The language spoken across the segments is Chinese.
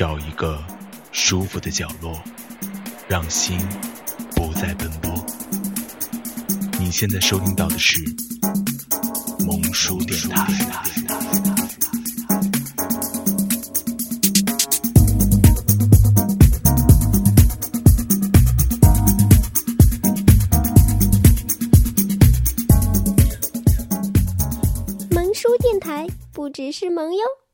找一个舒服的角落，让心不再奔波。你现在收听到的是萌叔电台。萌叔电台不只是萌哟。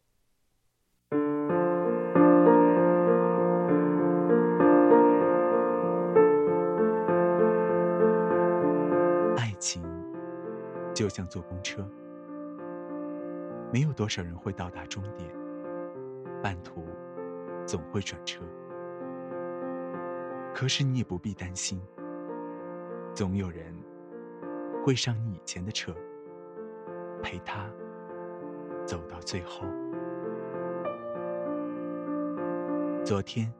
多少人会到达终点，半途总会转车。可是你也不必担心，总有人会上你以前的车，陪他走到最后。昨天，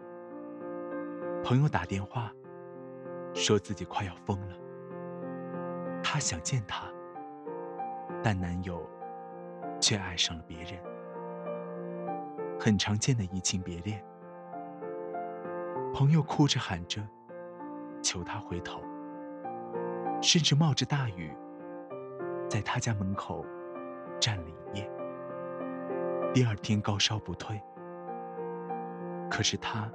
朋友打电话说自己快要疯了。她想见他，但男友却爱上了别人，很常见的移情别恋。朋友哭着喊着，求他回头，甚至冒着大雨，在他家门口站了一夜。第二天高烧不退，可是他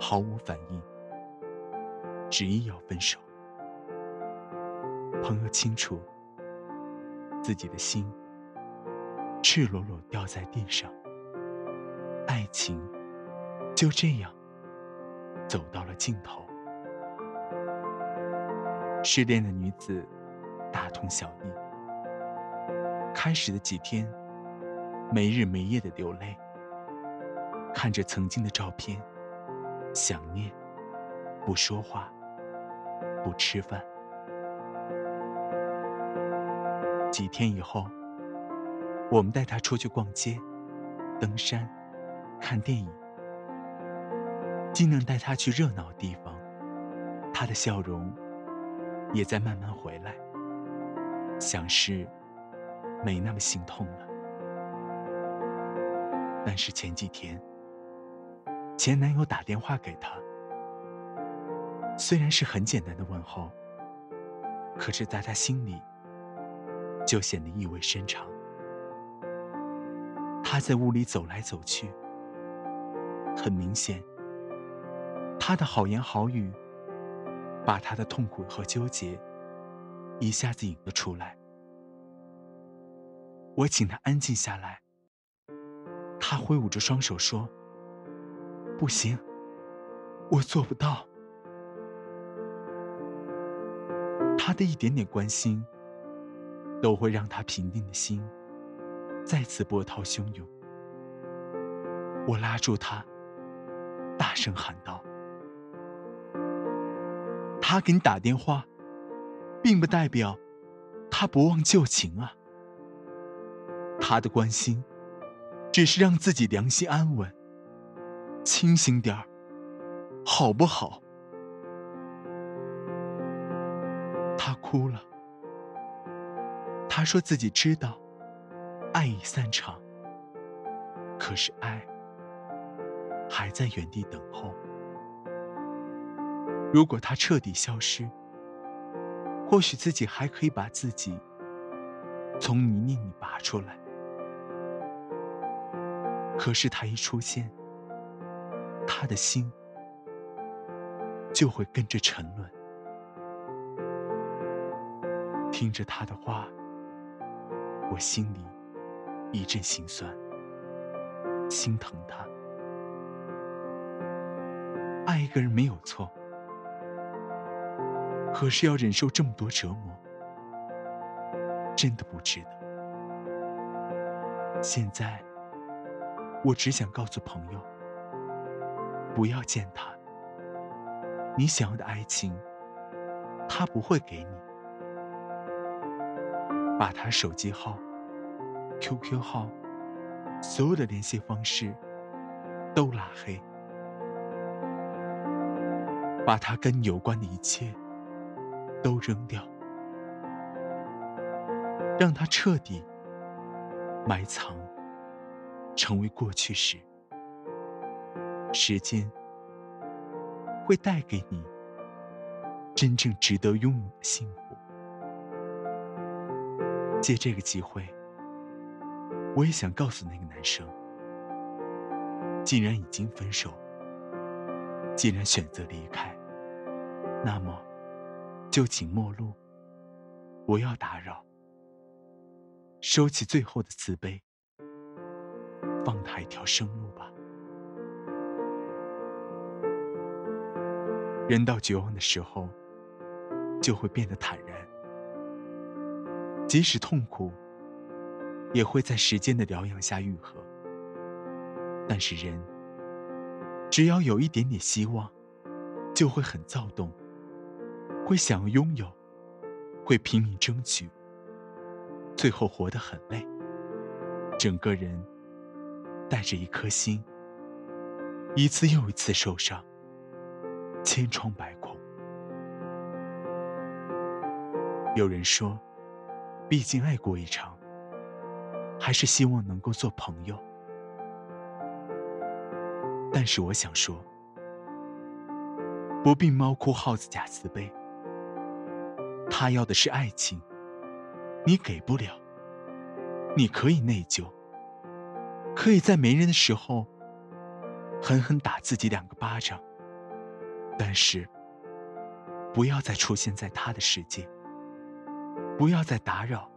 毫无反应，执意要分手。朋友清楚，自己的心赤裸裸掉在地上，爱情就这样走到了尽头。失恋的女子大同小异，开始的几天，没日没夜的流泪，看着曾经的照片，想念，不说话，不吃饭。几天以后，我们带他出去逛街、登山、看电影，尽量带他去热闹地方。他的笑容也在慢慢回来，想是没那么心痛了。但是前几天，前男友打电话给她，虽然是很简单的问候，可是在她心里。就显得意味深长。他在屋里走来走去，很明显，他的好言好语把他的痛苦和纠结一下子引了出来。我请他安静下来，他挥舞着双手说：“不行，我做不到。”他的一点点关心。都会让他平定的心再次波涛汹涌。我拉住他，大声喊道：“他给你打电话，并不代表他不忘旧情啊。他的关心，只是让自己良心安稳。清醒点儿，好不好？”他哭了。他说自己知道，爱已散场，可是爱还在原地等候。如果他彻底消失，或许自己还可以把自己从泥泞里拔出来。可是他一出现，他的心就会跟着沉沦。听着他的话。我心里一阵心酸，心疼他。爱一个人没有错，可是要忍受这么多折磨，真的不值得。现在，我只想告诉朋友，不要见他。你想要的爱情，他不会给你。把他手机号、QQ 号、所有的联系方式都拉黑，把他跟有关的一切都扔掉，让他彻底埋藏，成为过去时。时间会带给你真正值得拥有的幸福。借这个机会，我也想告诉那个男生：既然已经分手，既然选择离开，那么就请陌路，不要打扰，收起最后的慈悲，放他一条生路吧。人到绝望的时候，就会变得坦然。即使痛苦，也会在时间的疗养下愈合。但是人，只要有一点点希望，就会很躁动，会想要拥有，会拼命争取，最后活得很累。整个人带着一颗心，一次又一次受伤。千疮百孔。有人说，毕竟爱过一场，还是希望能够做朋友。但是我想说，不必猫哭耗子假慈悲。他要的是爱情，你给不了。你可以内疚，可以在没人的时候，狠狠打自己两个巴掌。但是，不要再出现在他的世界，不要再打扰，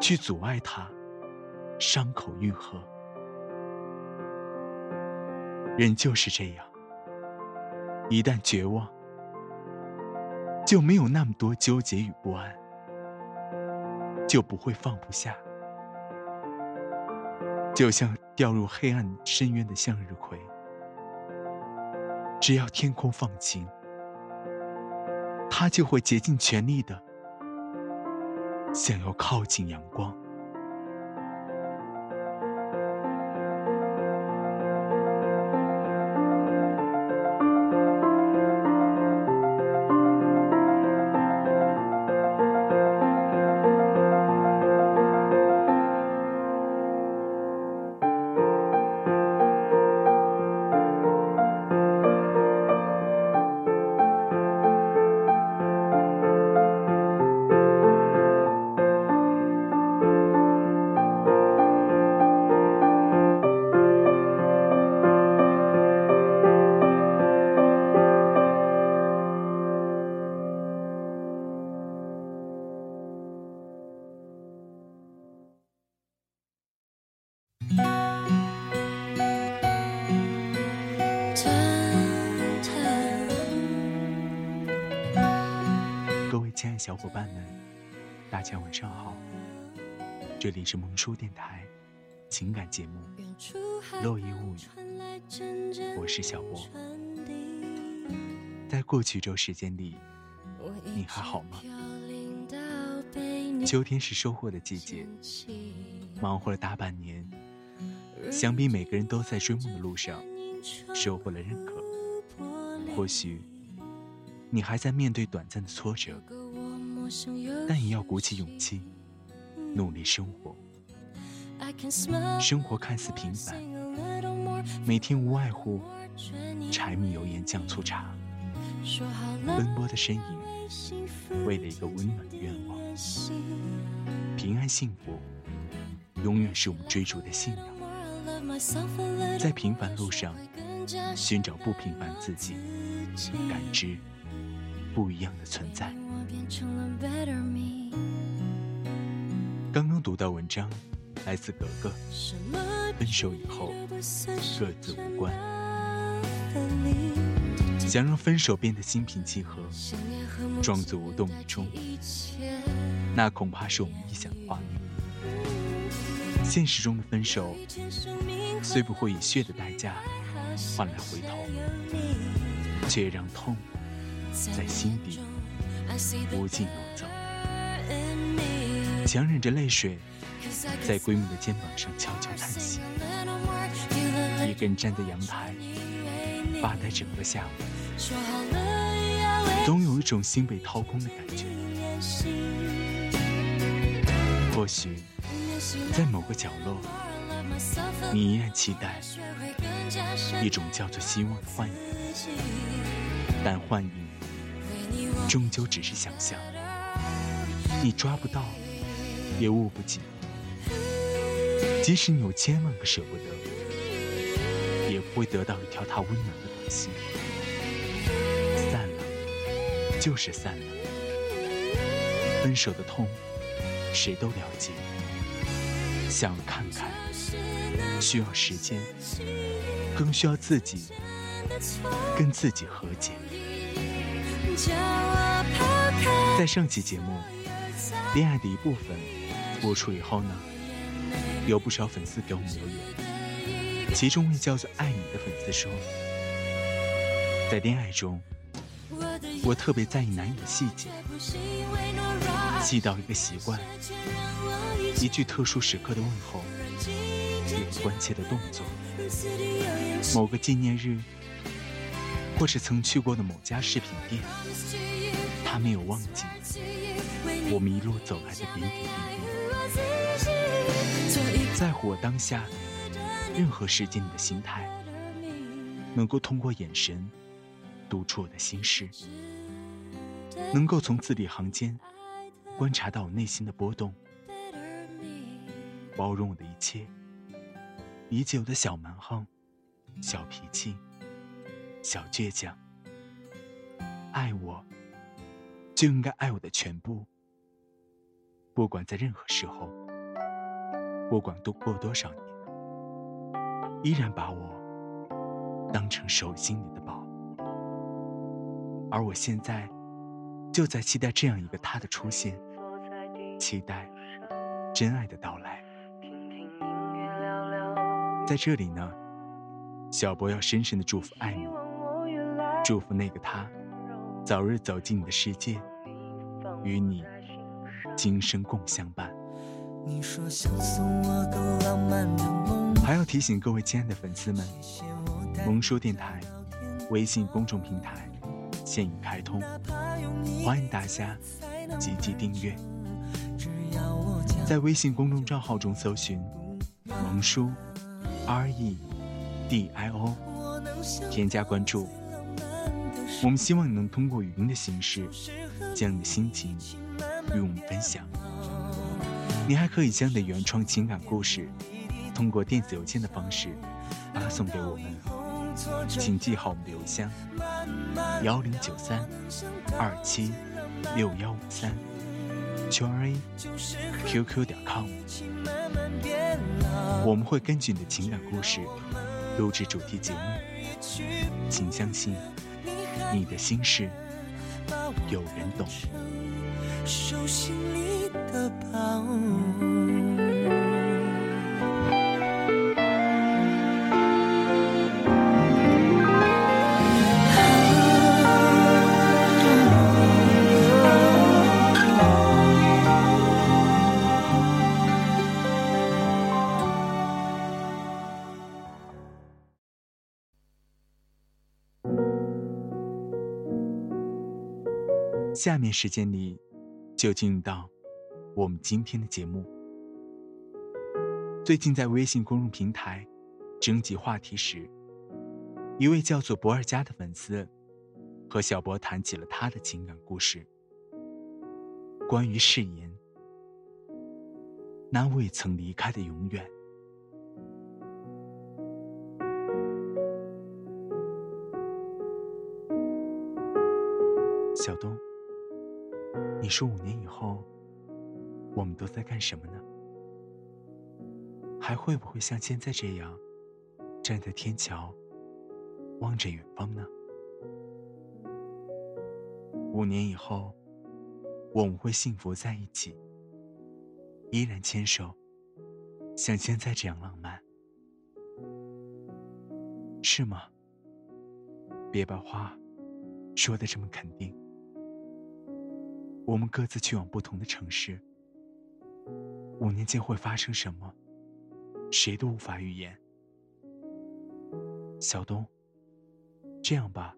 去阻碍他伤口愈合。人就是这样，一旦绝望，就没有那么多纠结与不安，就不会放不下，就像掉入黑暗深渊的向日葵。只要天空放晴，他就会竭尽全力的想要靠近阳光。小伙伴们，大家晚上好！这里是萌叔电台情感节目《落叶物语》，我是小波。在过去周时间里，你还好吗？秋天是收获的季节，忙活了大半年，想必每个人都在追梦的路上收获了认可。或许你还在面对短暂的挫折。但也要鼓起勇气，努力生活。生活看似平凡，每天无外乎柴米油盐酱醋茶，奔波的身影，为了一个温暖的愿望。平安幸福，永远是我们追逐的信仰。在平凡路上，寻找不平凡自己，感知不一样的存在。刚刚读到文章，来自格格。分手以后，各自无关。想让分手变得心平气和，装作无动于衷，那恐怕是我们臆想的画面。现实中的分手，虽不会以血的代价换来回头，却让痛在心底。无尽游走，强忍着泪水，在闺蜜的肩膀上悄悄叹息。一个人站在阳台，发呆整个下午，总有一种心被掏空的感觉。或许，在某个角落，你依然期待一种叫做希望的幻影，但幻影终究只是想象，你抓不到，也握不紧。即使你有千万个舍不得，也不会得到一条它温暖的短信。散了，就是散了。分手的痛，谁都了解。想看看，需要时间，更需要自己跟自己和解。在上期节目《恋爱的一部分》播出以后呢？有不少粉丝给我们留言，其中一位叫做“爱你”的粉丝说：“在恋爱中，我特别在意男友的细节，细到一个习惯，一句特殊时刻的问候，一个关切的动作，某个纪念日，或是曾去过的某家饰品店，他没有忘记我们一路走来的点点滴滴。”在乎我当下任何时间你的心态，能够通过眼神读出我的心事，能够从字里行间观察到我内心的波动，包容我的一切，理解我的小蛮横、小脾气、小倔强，爱我就应该爱我的全部，不管在任何时候。不管度过多少年，依然把我当成手心里的宝。而我现在就在期待这样一个他的出现，期待真爱的到来。在这里呢，小博要深深的祝福爱你，祝福那个他早日走进你的世界，与你今生共相伴。还要提醒各位亲爱的粉丝们，萌叔电台微信公众平台现已开通，欢迎大家积极订阅。在微信公众账号中搜寻“萌叔 R E D I O”，添加关注。我们希望你能通过语音的形式，将你的心情与我们分享。你还可以将你的原创情感故事，通过电子邮件的方式发送给我们，请记好我们的邮箱：幺零九三二七六幺五三，圈 A QQ 点 com。我们会根据你的情感故事录制主题节目，请相信你的心事有人懂。手心里的宝。下面时间里。就进入到我们今天的节目。最近在微信公众平台征集话题时，一位叫做博尔加的粉丝和小博谈起了他的情感故事。关于誓言，那未曾离开的永远。小东。你说五年以后，我们都在干什么呢？还会不会像现在这样，站在天桥，望着远方呢？五年以后，我们会幸福在一起，依然牵手，像现在这样浪漫，是吗？别把话说的这么肯定。我们各自去往不同的城市，五年间会发生什么，谁都无法预言。小东，这样吧，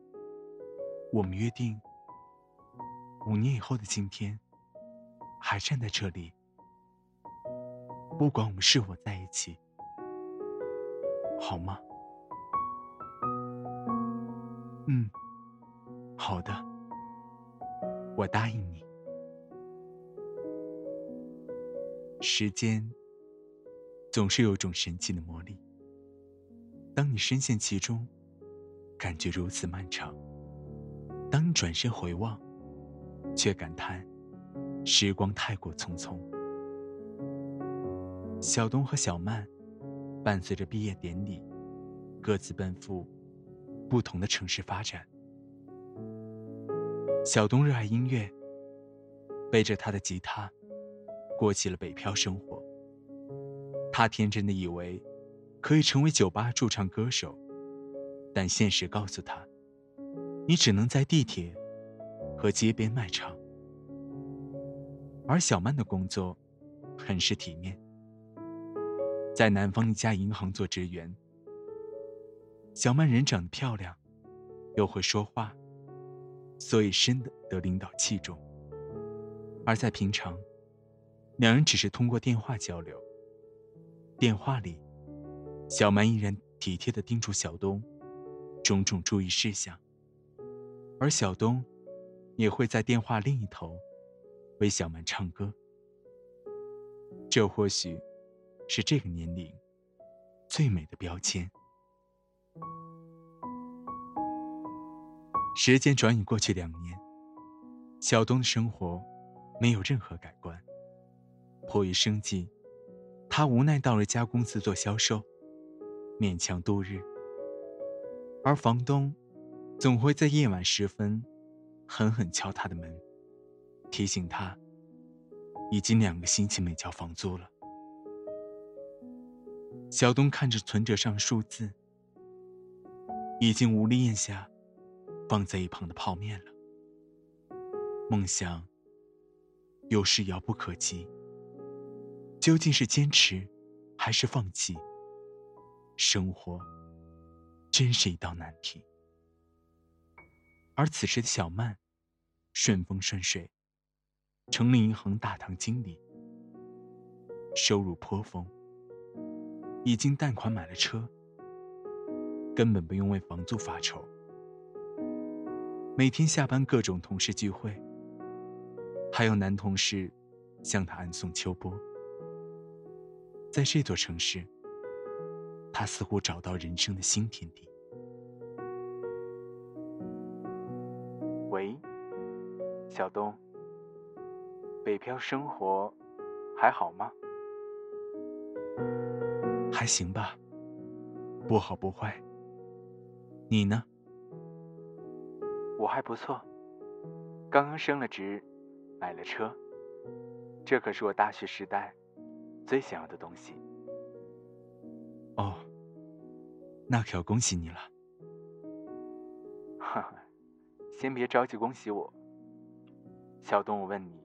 我们约定，五年以后的今天，还站在这里，不管我们是否在一起，好吗？嗯，好的，我答应你。时间总是有种神奇的魔力，当你深陷其中，感觉如此漫长；当你转身回望，却感叹时光太过匆匆。小东和小曼伴随着毕业典礼，各自奔赴不同的城市发展。小东热爱音乐，背着他的吉他。过起了北漂生活。他天真的以为可以成为酒吧驻唱歌手，但现实告诉他，你只能在地铁和街边卖唱。而小曼的工作很是体面，在南方一家银行做职员。小曼人长得漂亮，又会说话，所以深得领导器重。而在平常。两人只是通过电话交流。电话里，小曼依然体贴的叮嘱小东种种注意事项，而小东也会在电话另一头为小曼唱歌。这或许是这个年龄最美的标签。时间转眼过去两年，小东的生活没有任何改观。迫于生计，他无奈到了家公司做销售，勉强度日。而房东总会在夜晚时分狠狠敲他的门，提醒他已经两个星期没交房租了。小东看着存折上的数字，已经无力咽下放在一旁的泡面了。梦想有时遥不可及。究竟是坚持，还是放弃？生活真是一道难题。而此时的小曼，顺风顺水，成了银行大堂经理，收入颇丰，已经贷款买了车，根本不用为房租发愁。每天下班，各种同事聚会，还有男同事向他暗送秋波。在这座城市，他似乎找到人生的新天地。喂，小东，北漂生活还好吗？还行吧，不好不坏。你呢？我还不错，刚刚升了职，买了车，这可是我大学时代。最想要的东西。哦，那可要恭喜你了。哈哈，先别着急恭喜我。小东，我问你，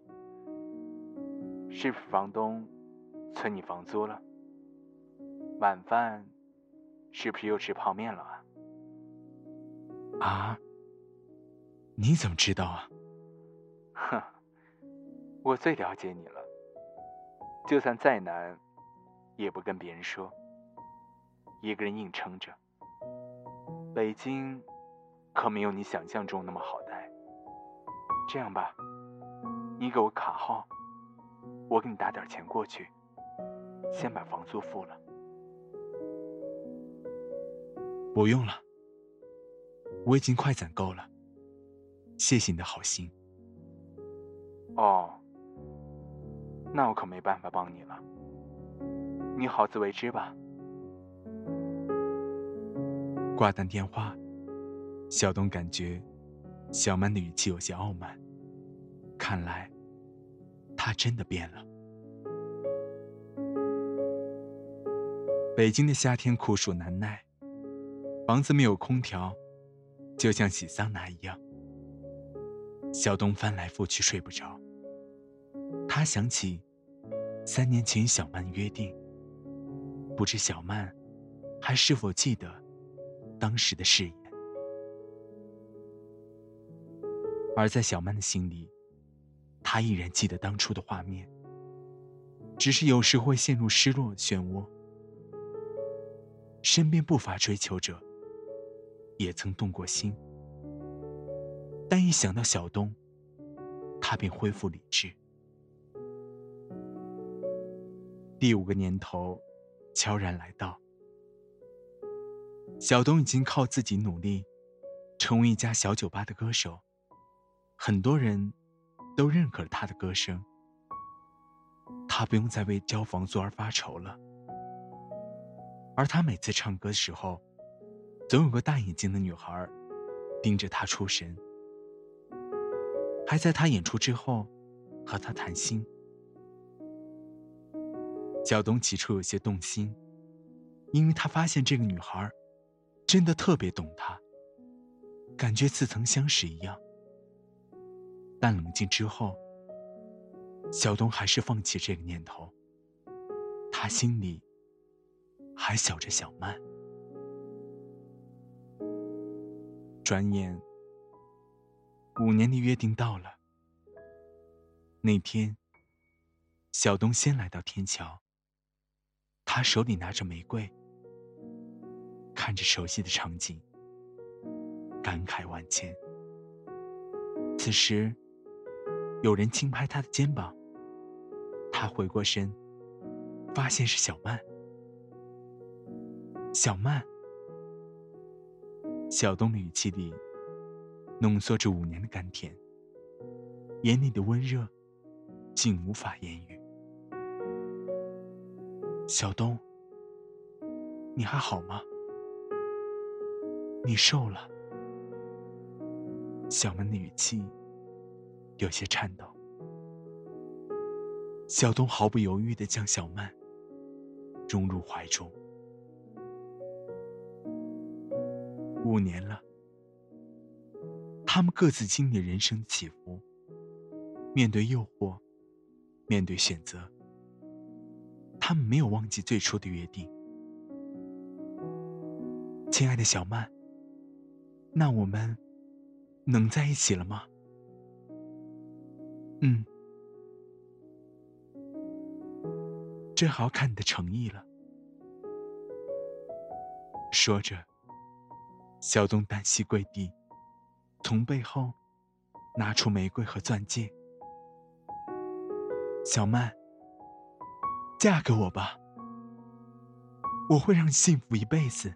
是不是房东催你房租了？晚饭是不是又吃泡面了啊？啊？你怎么知道啊？哼，我最了解你了。就算再难，也不跟别人说，一个人硬撑着。北京可没有你想象中那么好待。这样吧，你给我卡号，我给你打点钱过去，先把房租付了。不用了，我已经快攒够了。谢谢你的好心。哦。那我可没办法帮你了，你好自为之吧。挂断电话，小东感觉小曼的语气有些傲慢，看来他真的变了。北京的夏天酷暑难耐，房子没有空调，就像洗桑拿一样，小东翻来覆去睡不着。他想起三年前小曼约定，不知小曼还是否记得当时的誓言。而在小曼的心里，她依然记得当初的画面，只是有时会陷入失落漩涡。身边不乏追求者，也曾动过心，但一想到小东，他便恢复理智。第五个年头悄然来到，小东已经靠自己努力，成为一家小酒吧的歌手，很多人都认可了他的歌声。他不用再为交房租而发愁了，而他每次唱歌的时候，总有个大眼睛的女孩盯着他出神，还在他演出之后和他谈心。小东起初有些动心，因为他发现这个女孩真的特别懂他，感觉似曾相识一样。但冷静之后，小东还是放弃这个念头。他心里还想着小曼。转眼，五年的约定到了。那天，小东先来到天桥。他手里拿着玫瑰，看着熟悉的场景，感慨万千。此时，有人轻拍他的肩膀，他回过身，发现是小曼。小曼，小东的语气里浓缩着五年的甘甜，眼里的温热，竟无法言语。小东，你还好吗？你瘦了。小曼的语气有些颤抖。小东毫不犹豫的将小曼拥入怀中。五年了，他们各自经历人生起伏，面对诱惑，面对选择。他们没有忘记最初的约定，亲爱的小曼。那我们能在一起了吗？嗯，这好看你的诚意了。说着，小东单膝跪地，从背后拿出玫瑰和钻戒。小曼。嫁给我吧，我会让你幸福一辈子。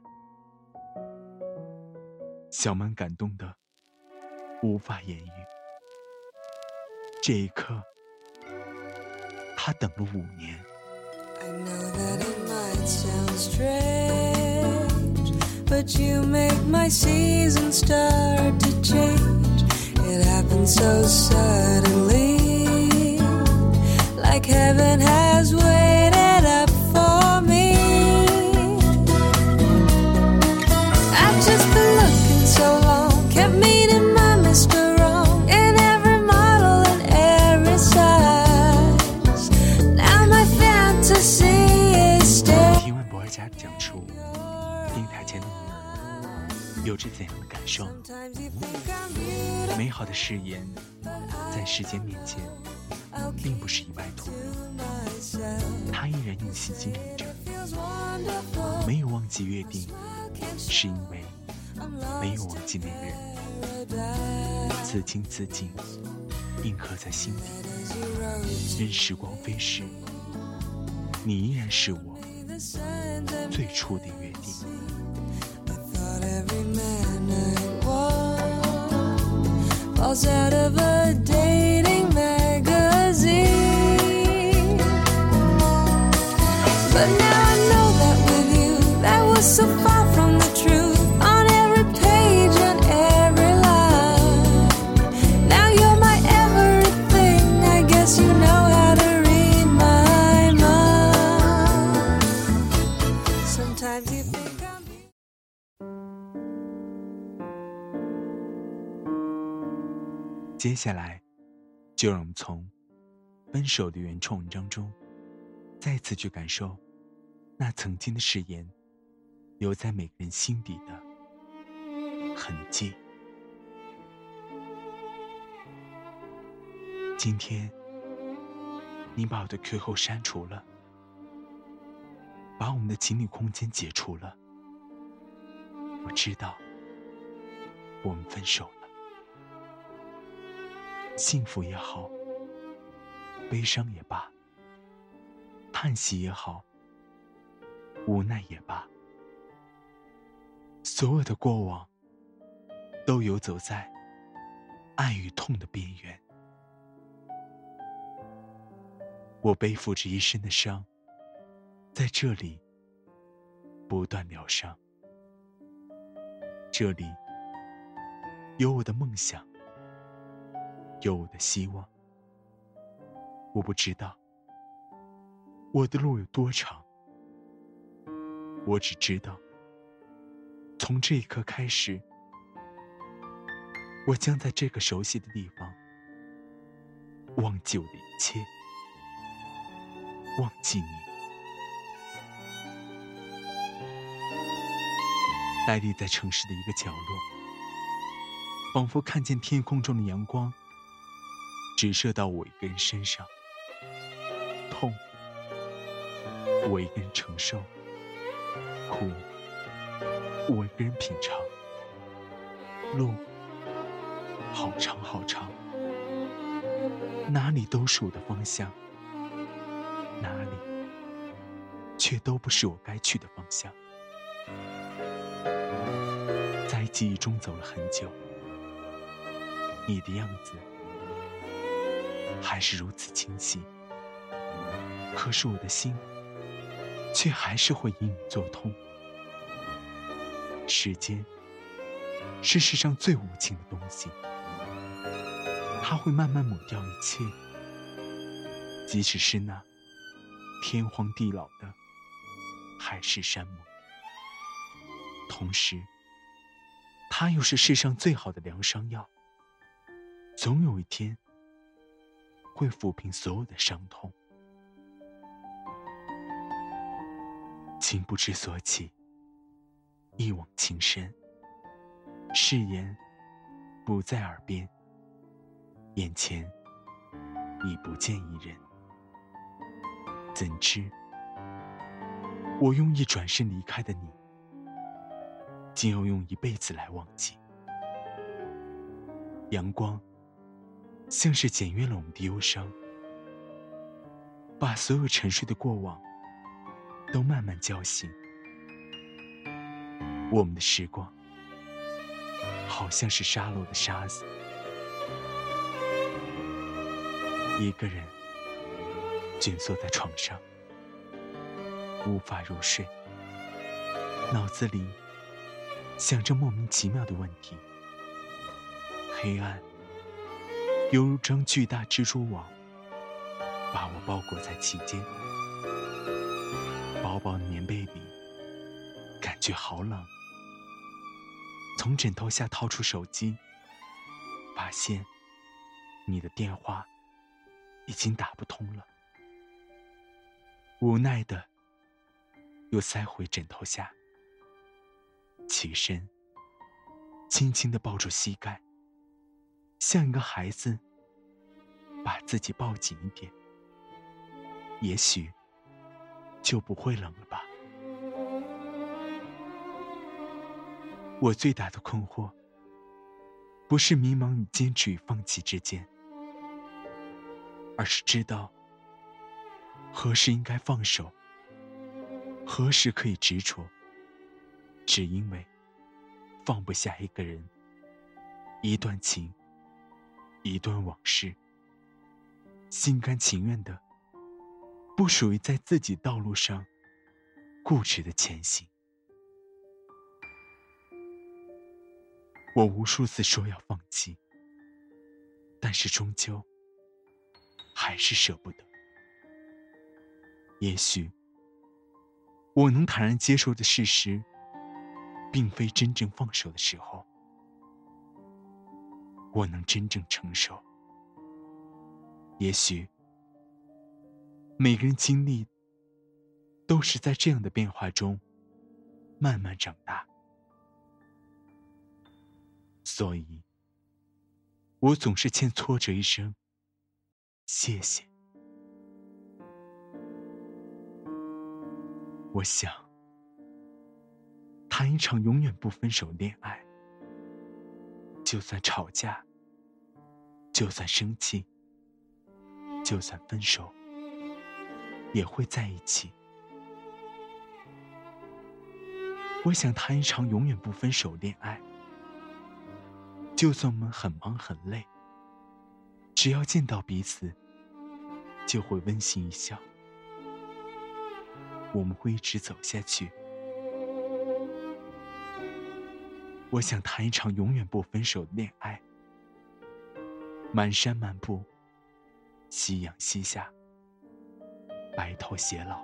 小曼感动的无法言语。这一刻，她等了五年。有美好的誓言，在时间面前，并不是一外途。他依然用心经营着，没有忘记约定，是因为没有忘记那个人。此情此景，印刻在心底。任时光飞逝，你依然是我最初的约定。Out of a dating magazine. But now I know that with you, that was so far from 接下来，就让我们从分手的原创文章中，再次去感受那曾经的誓言留在每个人心底的痕迹。今天，你把我的 QQ 删除了，把我们的情侣空间解除了，我知道，我们分手。幸福也好，悲伤也罢，叹息也好，无奈也罢，所有的过往都游走在爱与痛的边缘。我背负着一身的伤，在这里不断疗伤。这里有我的梦想，有我的希望。我不知道我的路有多长，我只知道，从这一刻开始，我将在这个熟悉的地方忘记我的一切。忘记你，呆立在城市的一个角落，仿佛看见天空中的阳光直射到我一个人身上，痛，我一个人承受；苦，我一个人品尝。路好长好长，哪里都是我的方向。哪里，却都不是我该去的方向。在记忆中走了很久，你的样子还是如此清晰，可是我的心却还是会隐隐作痛。时间是世上最无情的东西，它会慢慢抹掉一切，即使是那。天荒地老的海誓山盟，同时，它又是世上最好的疗伤药。总有一天，会抚平所有的伤痛。情不知所起，一往情深。誓言不在耳边，眼前已不见一人。怎知，我用一转身离开的你，竟要用一辈子来忘记？阳光像是检阅了我们的忧伤，把所有沉睡的过往都慢慢叫醒。我们的时光，好像是沙漏的沙子，一个人。蜷缩在床上，无法入睡，脑子里想着莫名其妙的问题。黑暗犹如张巨大蜘蛛网，把我包裹在其间。薄薄的棉被里，感觉好冷。从枕头下掏出手机，发现你的电话已经打不通了。无奈的，又塞回枕头下。起身，轻轻的抱住膝盖，像一个孩子，把自己抱紧一点，也许就不会冷了吧。我最大的困惑，不是迷茫与坚持与放弃之间，而是知道。何时应该放手？何时可以执着？只因为放不下一个人、一段情、一段往事，心甘情愿的不属于在自己道路上固执的前行。我无数次说要放弃，但是终究还是舍不得。也许，我能坦然接受的事实，并非真正放手的时候。我能真正承受。也许，每个人经历，都是在这样的变化中，慢慢长大。所以，我总是欠挫折一声谢谢。我想，谈一场永远不分手恋爱。就算吵架，就算生气，就算分手，也会在一起。我想谈一场永远不分手恋爱。就算我们很忙很累，只要见到彼此，就会温馨一笑。我们会一直走下去。我想谈一场永远不分手的恋爱。满山漫步，夕阳西下，白头偕老，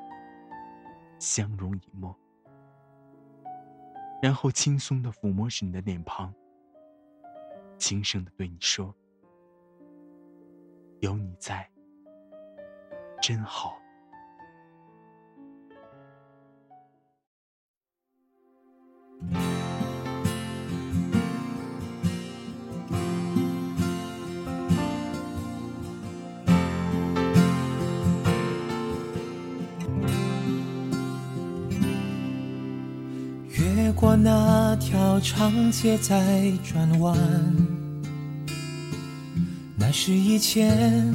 相濡以沫，然后轻松的抚摸着你的脸庞。轻声的对你说：“有你在，真好。”过那条长街在转弯，那是以前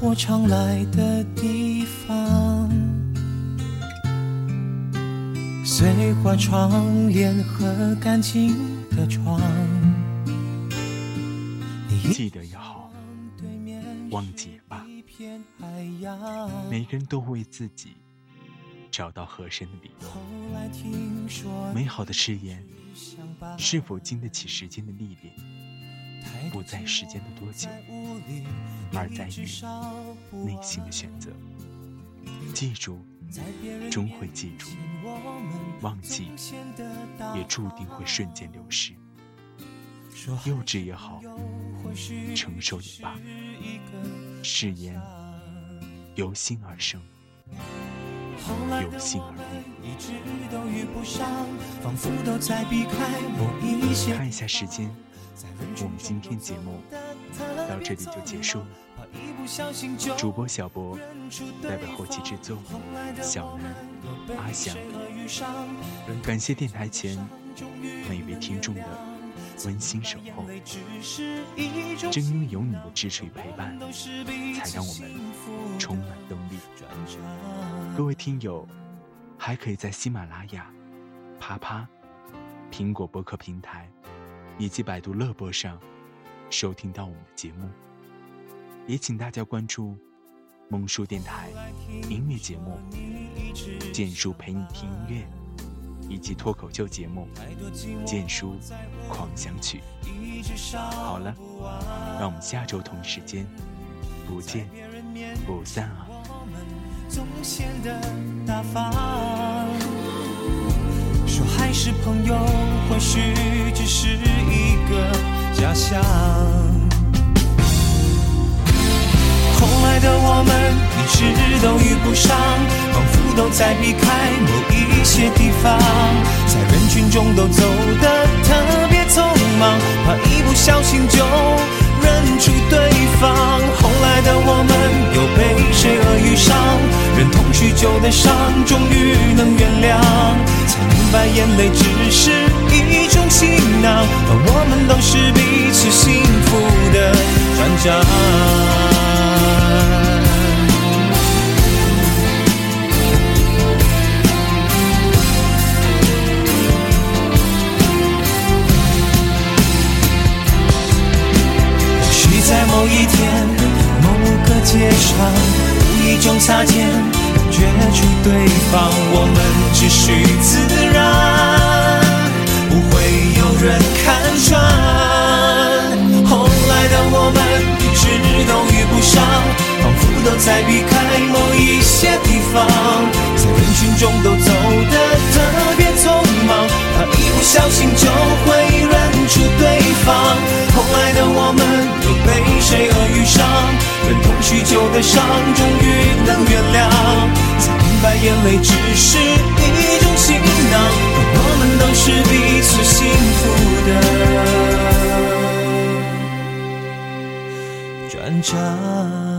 我常来的地方。碎花窗帘和干净的床，记得也好，忘记也罢，每个人都为自己。找到合身的理由。美好的誓言是否经得起时间的历练，不在时间的多久，而在于内心的选择。记住，终会记住；忘记，也注定会瞬间流失。幼稚也好，成熟也罢，誓言由心而生。有心而已。看一下时间，我们今天节目到这里就结束了。主播小博代表后期制作，小南、阿翔，感谢电台前每位听众的温馨守候。正因为有你的支持与陪伴，才让我们充满动力。各位听友，还可以在喜马拉雅、啪啪、苹果播客平台以及百度乐播上收听到我们的节目。也请大家关注梦叔电台音乐节目《剑叔陪你听音乐》，以及脱口秀节目《剑书狂想曲》。好了，让我们下周同一时间不见不散啊！总显得大方。说还是朋友，或许只是一个假象。后来的我们一直都遇不上，仿佛都在避开某一些地方，在人群中都走得特别匆忙，怕一不小心就认出对方。后来的我们又被谁而遇上？忍痛许久的伤，终于能原谅，才明白眼泪只是一种行囊，而我们都是彼此幸福的转账。街上。无意中擦肩，感觉出对方，我们只需自然，不会有人看穿。后来的我们一直都遇不上，仿佛都在避开某一些地方，痛许久的伤，终于能原谅，才明白眼泪只是一种行囊，我们都是彼此幸福的转账。